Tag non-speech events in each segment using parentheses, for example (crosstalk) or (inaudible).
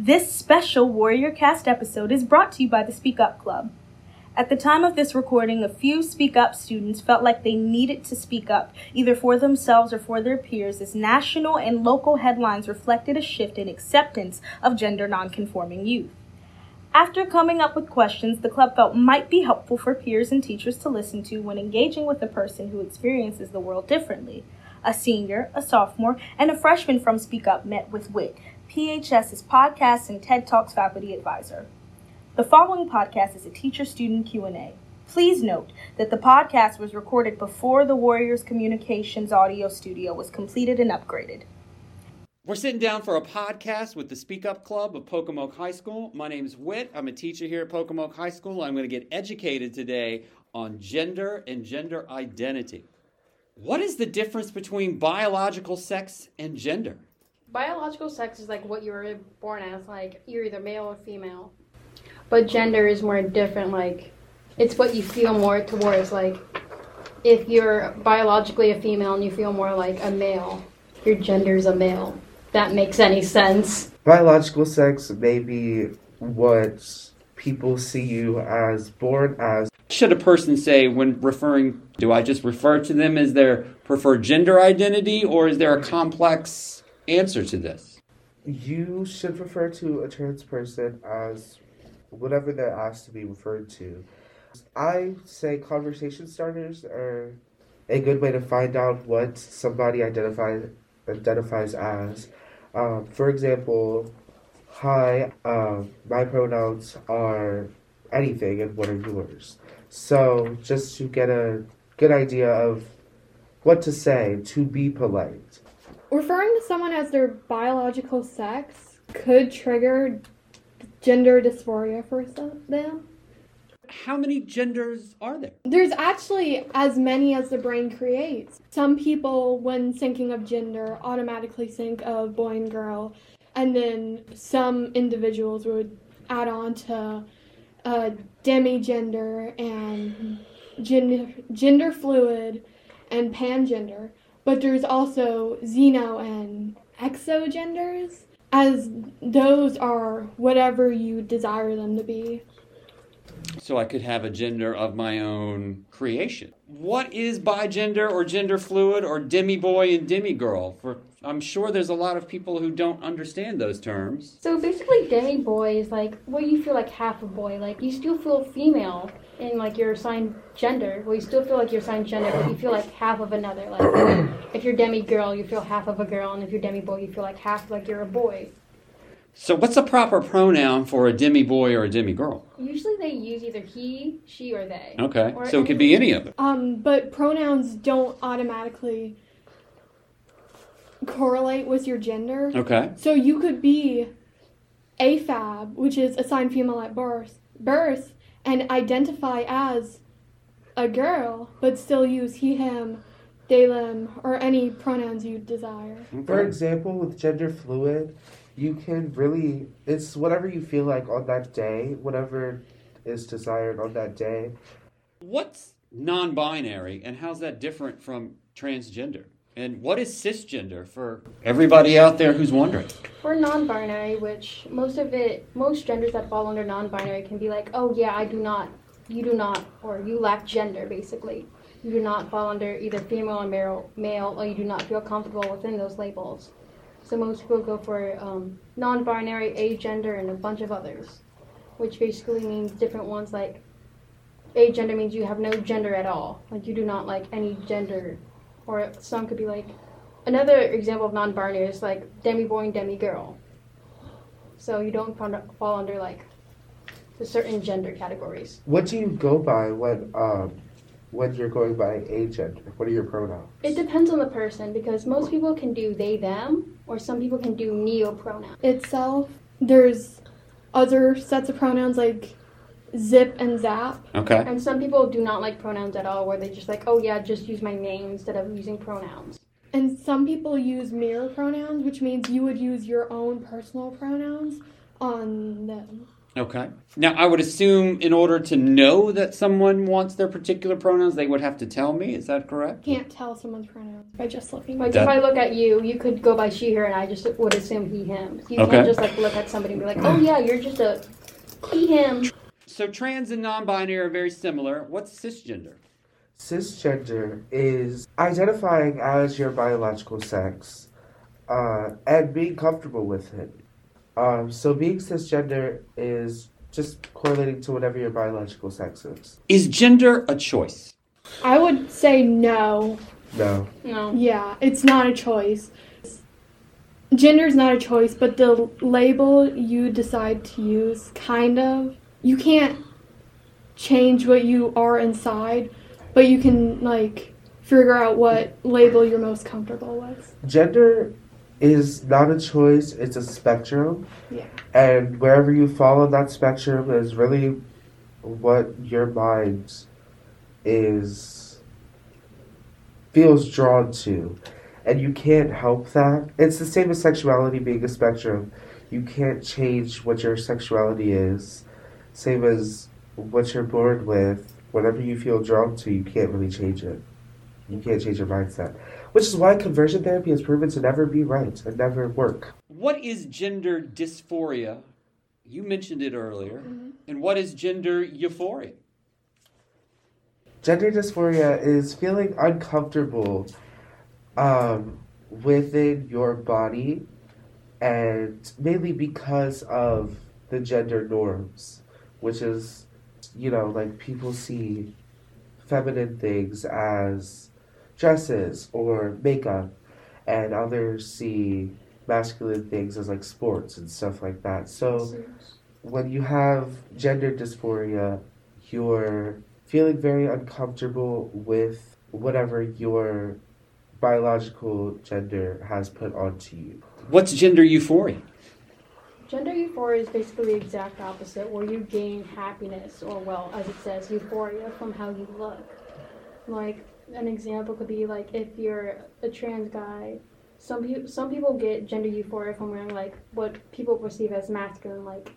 This special Warrior Cast episode is brought to you by the Speak Up Club. At the time of this recording, a few Speak Up students felt like they needed to speak up, either for themselves or for their peers, as national and local headlines reflected a shift in acceptance of gender nonconforming youth. After coming up with questions the club felt might be helpful for peers and teachers to listen to when engaging with a person who experiences the world differently, a senior, a sophomore, and a freshman from Speak Up met with Whit, PHS's podcast and TED Talks faculty advisor. The following podcast is a teacher-student Q&A. Please note that the podcast was recorded before the Warriors Communications audio studio was completed and upgraded. We're sitting down for a podcast with the Speak Up Club of Pocomoke High School. My name is Whit. I'm a teacher here at Pocomoke High School. I'm going to get educated today on gender and gender identity. What is the difference between biological sex and gender? Biological sex is like what you were born as, like you're either male or female. But gender is more different, like it's what you feel more towards. Like if you're biologically a female and you feel more like a male, your gender's a male that makes any sense. Biological sex may be what people see you as born as. Should a person say when referring, do I just refer to them as their preferred gender identity or is there a complex answer to this? You should refer to a trans person as whatever they're asked to be referred to. I say conversation starters are a good way to find out what somebody identifies identifies as. Um, for example, hi, um, my pronouns are anything and what are yours? So just to get a good idea of what to say to be polite. Referring to someone as their biological sex could trigger gender dysphoria for some, them. How many genders are there? There's actually as many as the brain creates. Some people, when thinking of gender, automatically think of boy and girl, and then some individuals would add on to uh, demigender and gender, gender fluid and pangender. But there's also xeno and exogenders, as those are whatever you desire them to be so I could have a gender of my own creation. What is bigender or gender fluid or demi boy and demi girl? For I'm sure there's a lot of people who don't understand those terms. So basically, demi boy is like well, you feel like half a boy. Like you still feel female in like your assigned gender. Well, you still feel like your assigned gender, but you feel like half of another. Like (coughs) if you're demi girl, you feel half of a girl, and if you're demi boy, you feel like half like you're a boy. So, what's a proper pronoun for a demi boy or a demi girl? Usually, they use either he, she, or they. Okay, or so it could be any of them. Um, but pronouns don't automatically correlate with your gender. Okay. So you could be AFAB, which is assigned female at birth, birth, and identify as a girl, but still use he, him, they, them, or any pronouns you desire. Okay. For example, with gender fluid, you can really it's whatever you feel like on that day, whatever is desired on that day. What's non-binary and how's that different from transgender? And what is cisgender for everybody out there who's wondering? For non-binary, which most of it, most genders that fall under non-binary can be like, oh yeah, I do not, you do not, or you lack gender, basically. You do not fall under either female or male, male, or you do not feel comfortable within those labels. So most people go for um, non-binary, agender, and a bunch of others, which basically means different ones. Like agender means you have no gender at all, like you do not like any gender, or some could be like another example of non-binary is like demi-boy and demi-girl. So you don't fall under like the certain gender categories. What do you go by when um, when you're going by agender? What are your pronouns? It depends on the person because most people can do they them or some people can do neo pronoun. Itself. There's other sets of pronouns like zip and zap. Okay. And some people do not like pronouns at all where they just like, oh yeah, just use my name instead of using pronouns. And some people use mirror pronouns, which means you would use your own personal pronouns on them. Okay. Now, I would assume in order to know that someone wants their particular pronouns, they would have to tell me. Is that correct? Can't tell someone's pronouns by just looking. Like That- if I look at you, you could go by she, her, and I just would assume he, him. You Okay. can't just like look at somebody and be like, oh yeah, you're just a he, him. So, trans and non binary are very similar. What's cisgender? Cisgender is identifying as your biological sex uh, and being comfortable with it. Um, so being cisgender is just correlating to whatever your biological sex is. Is gender a choice? I would say no. No. No. Yeah, it's not a choice. Gender is not a choice, but the label you decide to use, kind of, you can't change what you are inside, but you can, like, figure out what label you're most comfortable with. Gender is not a choice, it's a spectrum. Yeah. And wherever you fall on that spectrum is really what your mind is feels drawn to. And you can't help that. It's the same as sexuality being a spectrum. You can't change what your sexuality is. Same as what you're born with. Whatever you feel drawn to, you can't really change it. You can't change your mindset. Which is why conversion therapy has proven to never be right and never work. What is gender dysphoria? You mentioned it earlier. Mm-hmm. And what is gender euphoria? Gender dysphoria is feeling uncomfortable um, within your body, and mainly because of the gender norms, which is, you know, like people see feminine things as dresses or makeup, and others see masculine things as like sports and stuff like that. So when you have gender dysphoria, you're feeling very uncomfortable with whatever your biological gender has put onto you. What's gender euphoria? Gender euphoria is basically the exact opposite, where you gain happiness, or well, as it says, euphoria from how you look. Like an example could be like if you're a trans guy, some people some people get gender euphoria from wearing like what people perceive as masculine, like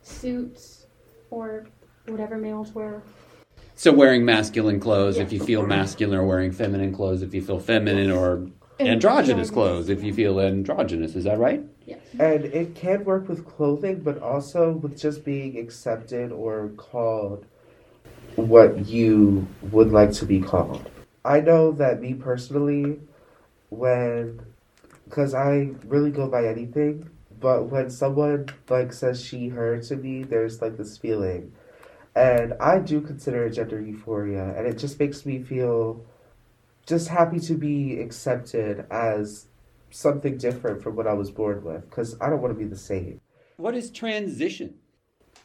suits or whatever males wear. So, wearing masculine clothes if you feel masculine, or wearing feminine clothes if you feel feminine, or androgynous clothes if you feel androgynous. Is that right? Yes. And it can work with clothing, but also with just being accepted or called what you would like to be called. I know that me personally, when, because I really go by anything, but when someone like says she, her to me, there's like this feeling. And I do consider it gender euphoria, and it just makes me feel just happy to be accepted as something different from what I was born with because I don't want to be the same. What is transition?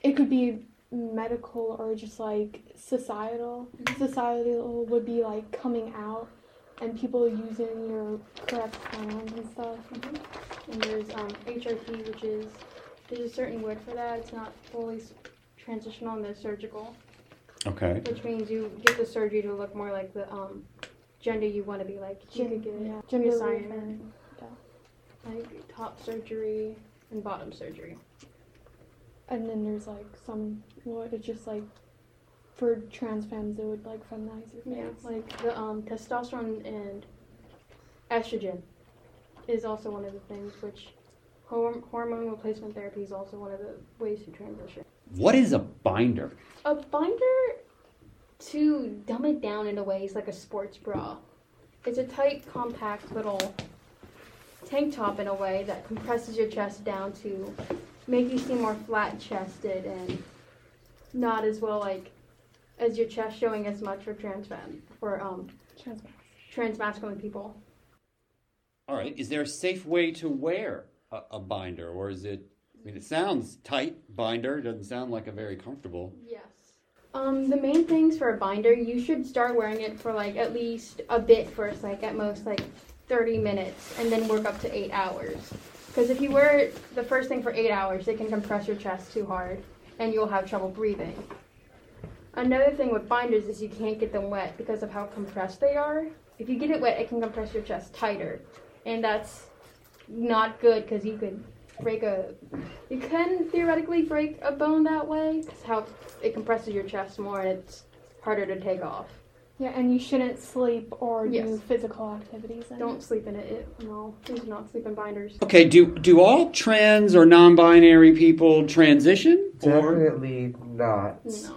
It could be medical or just like societal. Societal would be like coming out and people using your correct pronouns and stuff. And there's um, HRT, which is there's a certain word for that. It's not fully transitional and there's surgical, Okay. which means you get the surgery to look more like the um, gender you want to be like. You could get yeah, gender reassignment, reaffirming. Like top surgery and bottom surgery. And then there's like some what it's just like for trans femmes it would like feminize your Yeah, like the um, testosterone and estrogen is also one of the things which horm- hormone replacement therapy is also one of the ways to transition. What is a binder? A binder, to dumb it down in a way, is like a sports bra. It's a tight, compact little tank top in a way that compresses your chest down to make you seem more flat chested and not as well like as your chest showing as much for trans men for um Trans trans masculine people. All right. Is there a safe way to wear a, a binder, or is it? I mean, it sounds tight. Binder doesn't sound like a very comfortable. Yes. Um, the main things for a binder, you should start wearing it for like at least a bit first, like at most like 30 minutes, and then work up to eight hours. Because if you wear the first thing for eight hours, it can compress your chest too hard, and you'll have trouble breathing. Another thing with binders is you can't get them wet because of how compressed they are. If you get it wet, it can compress your chest tighter, and that's not good because you could break a. You can theoretically break a bone that way. Cause how it compresses your chest more and it's harder to take off. Yeah, and you shouldn't sleep or do physical activities. In Don't sleep in it. it no, please do not sleep in binders. Okay, do do all trans or non-binary people transition? Or Definitely not. No.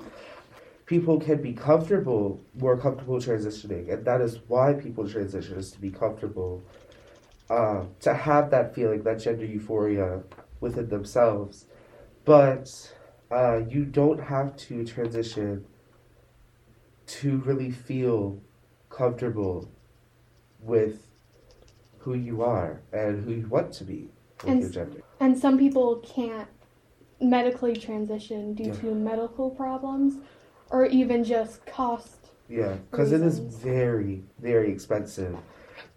People can be comfortable, more comfortable transitioning, and that is why people transition is to be comfortable, uh, to have that feeling, that gender euphoria within themselves. But uh, you don't have to transition to really feel comfortable with who you are and who you want to be with And your gender. And some people can't medically transition due Yeah. to medical problems or even just cost. Yeah, because it is very, very expensive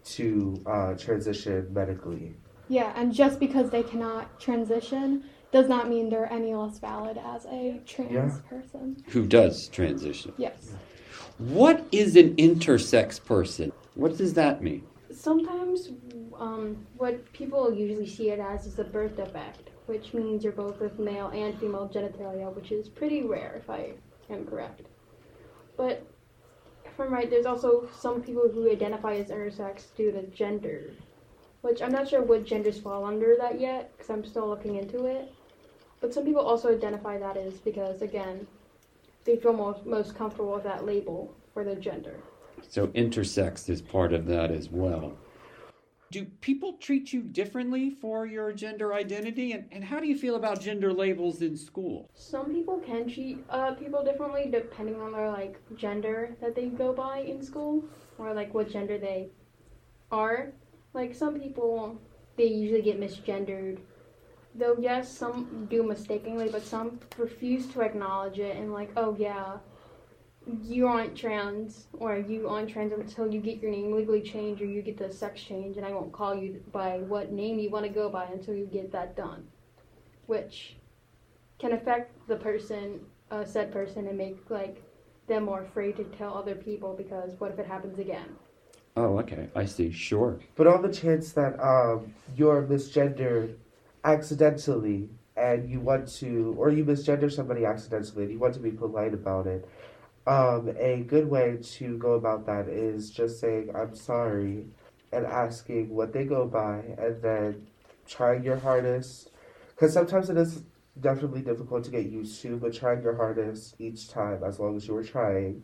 to uh, transition medically. Yeah, and just because they cannot transition does not mean they're any less valid as a trans Yeah. person. who does transition? Yes. What is an intersex person? What does that mean? Sometimes, um, what people usually see it as is a birth defect, which means you're both with male and female genitalia, which is pretty rare, if I am correct. But if I'm right, there's also some people who identify as intersex due to gender, which I'm not sure what genders fall under that yet, because I'm still looking into it. But some people also identify that as because, again, they feel most, most comfortable with that label for their gender. So intersex is part of that as well. Do people treat you differently for your gender identity? And, and how do you feel about gender labels in school? Some people can treat uh, people differently depending on their like gender that they go by in school, or like what gender they are. Like some people, they usually get misgendered. Though yes, some do mistakenly, but some refuse to acknowledge it and like, oh yeah, you aren't trans, or you aren't trans until you get your name legally changed or you get the sex change, and I won't call you by what name you want to go by until you get that done. Which can affect the person, uh, said person, and make like them more afraid to tell other people because what if it happens again? Oh, okay. I see. Sure. But on the chance that um, you're misgendered accidentally and you want to, or you misgender somebody accidentally and you want to be polite about it, um, a good way to go about that is just saying, I'm sorry, and asking what they go by, and then trying your hardest. Because sometimes it is definitely difficult to get used to, but trying your hardest each time, as long as you were trying,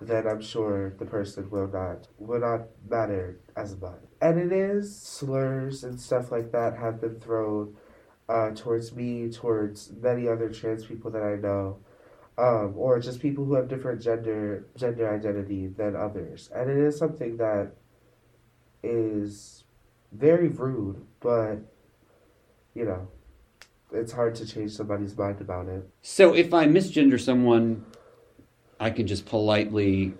then I'm sure the person will not will not matter as much. And it is slurs and stuff like that have been thrown uh, towards me, towards many other trans people that I know, um, or just people who have different gender gender identity than others. And it is something that is very rude, but you know, it's hard to change somebody's mind about it. So if I misgender someone, I can just politely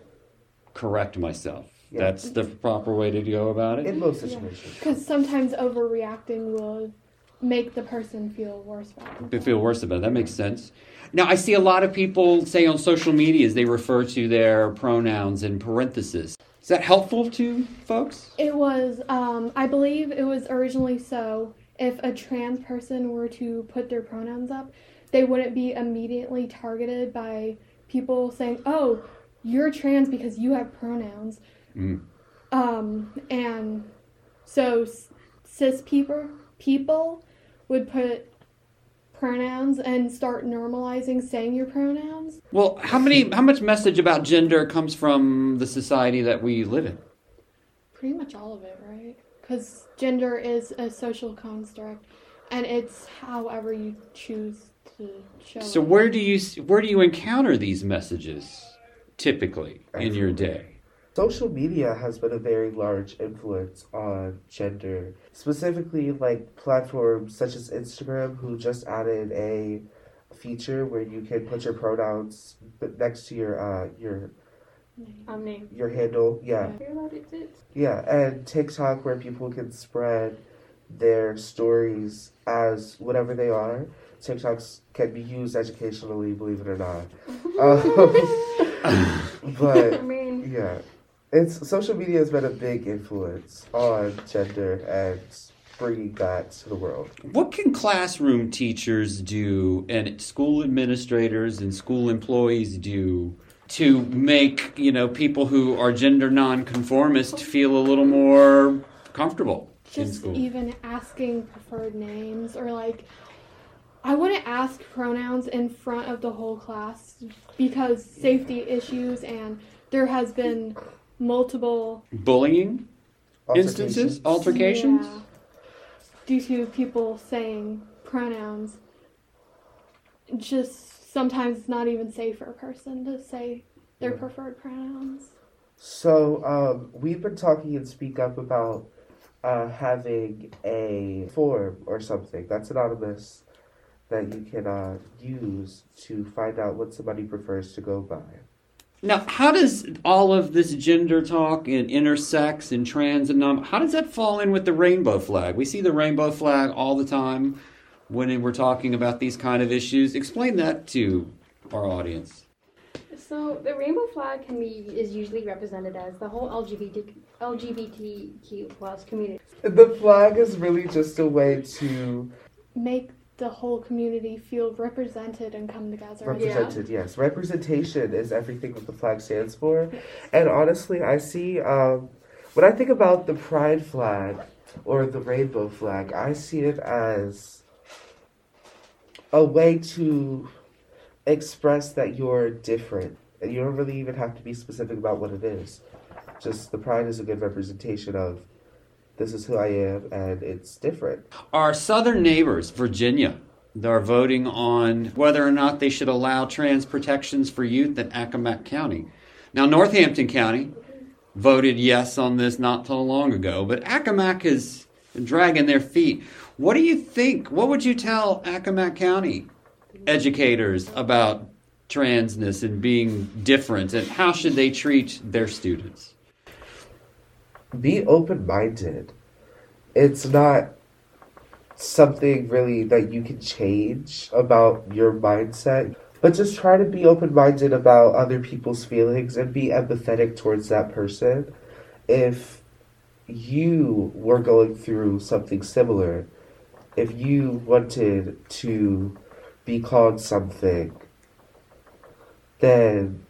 correct myself. Yeah. That's the proper way to go about it. In most situations. Because sometimes overreacting will make the person feel worse about They it. feel worse about it. That makes sense. Now, I see a lot of people say on social medias they refer to their pronouns in parentheses. Is that helpful to folks? It was, um, I believe it was originally so if a trans person were to put their pronouns up, they wouldn't be immediately targeted by people saying, oh, you're trans because you have pronouns. Mm. Um, and so cis people, people would put pronouns and start normalizing saying your pronouns. Well, how many, how much message about gender comes from the society that we live in? Pretty much all of it, right? Because gender is a social construct, and it's however you choose. So where do you where do you encounter these messages typically in your day? Social media has been a very large influence on gender, specifically like platforms such as Instagram, who just added a feature where you can put your pronouns next to your uh your Um, name. your handle. Yeah, Hear about it? It's- yeah, and TikTok where people can spread their stories as whatever they are. TikToks can be used educationally, believe it or not. (laughs) Um, (laughs) but I mean, yeah, it's social media has been a big influence on gender and bringing that to the world. What can classroom teachers do and school administrators and school employees do to make, you know, people who are gender nonconformist feel a little more comfortable in Just school? even asking preferred names or like I wouldn't ask pronouns in front of the whole class because safety issues and there has been multiple Bullying instances, Altercations. altercations? Yeah. due to people saying pronouns. Just sometimes it's not even safe for a person to say their Yeah. preferred pronouns. So um, we've been talking and speak up about uh, having a form or something that's anonymous that you can uh, use to find out what somebody prefers to go by. Now, how does all of this gender talk and intersex and trans and non, how does that fall in with the rainbow flag? We see the rainbow flag all the time when we're talking about these kind of issues. Explain that to our audience. So the rainbow flag can be is usually represented as the whole LGBT LGBTQ plus community. The flag is really just a way to Make the whole community feel represented and come together. represented. Yes, representation is everything that the flag stands for. And honestly, I see um, when I think about the pride flag or the rainbow flag, I see it as a way to express that you're different. And you don't really even have to be specific about what it is. Just the pride is a good representation of this is who I am and it's different. Our southern neighbors, Virginia, are voting on whether or not they should allow trans protections for youth in Accomack County. Now, Northampton County voted yes on this not too long ago, but Accomack is dragging their feet. What do you think? What would you tell Accomack County educators about transness and being different, and how should they treat their students? Be open minded. It's not something really that you can change about your mindset, but just try to be open minded about other people's feelings and be empathetic towards that person. If you were going through something similar, if you wanted to be called something, then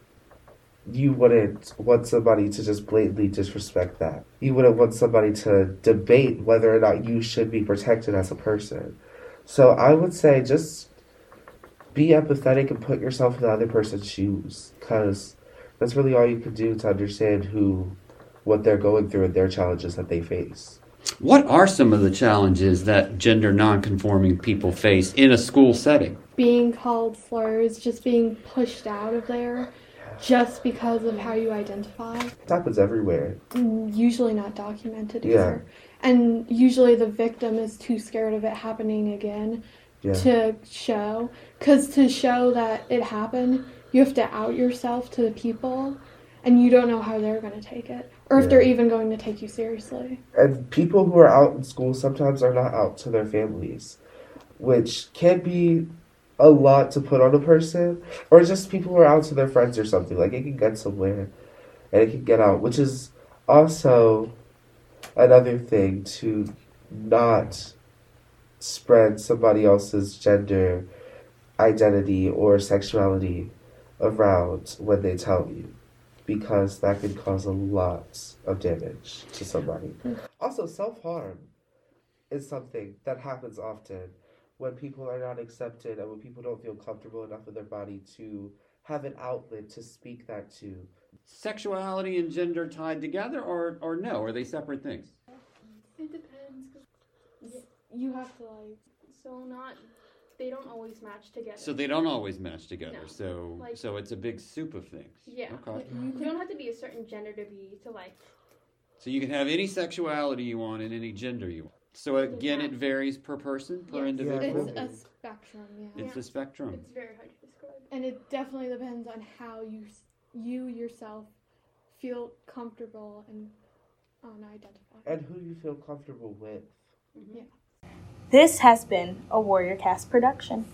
you wouldn't want somebody to just blatantly disrespect that. You wouldn't want somebody to debate whether or not you should be protected as a person. So I would say just be empathetic and put yourself in the other person's shoes because that's really all you can do to understand who, what they're going through and their challenges that they face. What are some of the challenges that gender nonconforming people face in a school setting? Being called slurs, just being pushed out of there just because of how you identify. It happens everywhere. Mm, usually not documented Yeah. either. And usually the victim is too scared of it happening again Yeah. to show. Because to show that it happened, you have to out yourself to the people, and you don't know how they're going to take it, or if Yeah. they're even going to take you seriously. And people who are out in school sometimes are not out to their families, which can be a lot to put on a person, or just people who are out to their friends or something. Like it can get somewhere and it can get out, which is also another thing to not spread somebody else's gender identity or sexuality around when they tell you because that can cause a lot of damage to somebody. Mm. Also, self harm is something that happens often when people are not accepted and when people don't feel comfortable enough in their body to have an outlet to speak that to. Sexuality and gender tied together, or, or no? Are they separate things? It depends. 'cause- You have to, like, So not they don't always match together. So they don't always match together. No. So Like- so it's a big soup of things. Yeah. Okay. like, you you don't have to be a certain gender to be to like. So you can have any sexuality you want and any gender you want. So again, Yeah. it varies per person, per Yes. individual. It's a spectrum, yeah. It's a spectrum. It's very hard to describe. And it definitely depends on how you you yourself feel comfortable and unidentified. And who you feel comfortable with. Mm-hmm. Mm-hmm. Yeah. This has been a Warrior Cast production.